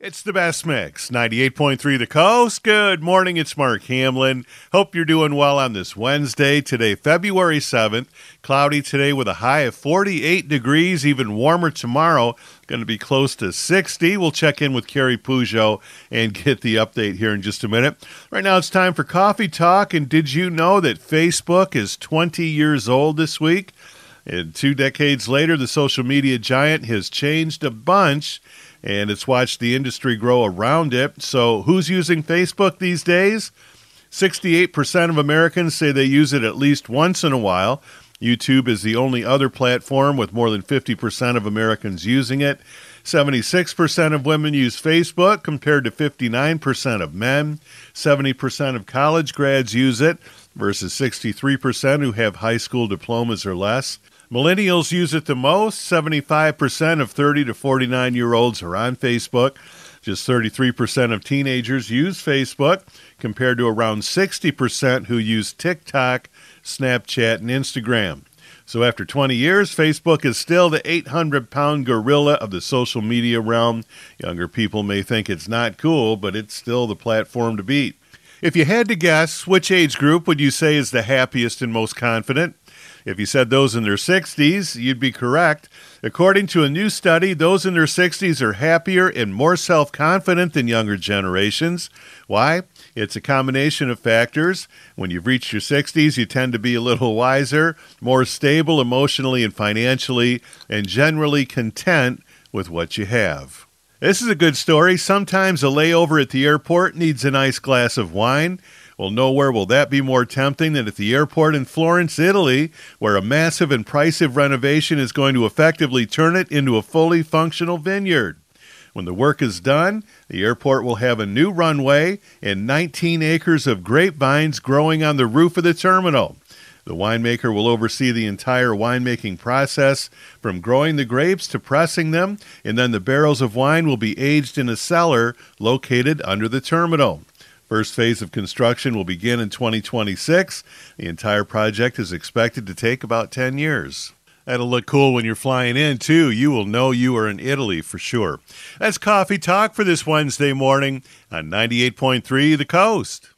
It's the best mix. 98.3 The Coast. Good morning. It's Mark Hamlin. Hope you're doing well on this Wednesday. Today, February 7th. Cloudy today with a high of 48 degrees, even warmer tomorrow. Going to be close to 60. We'll check in with Carrie Peugeot and get the update here in just a minute. Right now, it's time for Coffee Talk. And did you know that Facebook is 20 years old this week? And two decades later, the social media giant has changed a bunch and it's watched the industry grow around it. So, who's using Facebook these days? 68% of Americans say they use it at least once in a while. YouTube is the only other platform with more than 50% of Americans using it. 76% of women use Facebook compared to 59% of men. 70% of college grads use it versus 63% who have high school diplomas or less. Millennials use it the most. 75% of 30 to 49 year olds are on Facebook. Just 33% of teenagers use Facebook, compared to around 60% who use TikTok, Snapchat, and Instagram. So after 20 years, Facebook is still the 800 pound gorilla of the social media realm. Younger people may think it's not cool, but it's still the platform to beat. If you had to guess, which age group would you say is the happiest and most confident? If you said those in their 60s, you'd be correct. According to a new study, those in their 60s are happier and more self confident than younger generations. Why? It's a combination of factors. When you've reached your 60s, you tend to be a little wiser, more stable emotionally and financially, and generally content with what you have. This is a good story. Sometimes a layover at the airport needs a nice glass of wine. Well, nowhere will that be more tempting than at the airport in Florence, Italy, where a massive and pricey renovation is going to effectively turn it into a fully functional vineyard. When the work is done, the airport will have a new runway and 19 acres of grapevines growing on the roof of the terminal. The winemaker will oversee the entire winemaking process, from growing the grapes to pressing them, and then the barrels of wine will be aged in a cellar located under the terminal. First phase of construction will begin in 2026. The entire project is expected to take about 10 years. That'll look cool when you're flying in, too. You will know you are in Italy for sure. That's Coffee Talk for this Wednesday morning on 98.3 The Coast.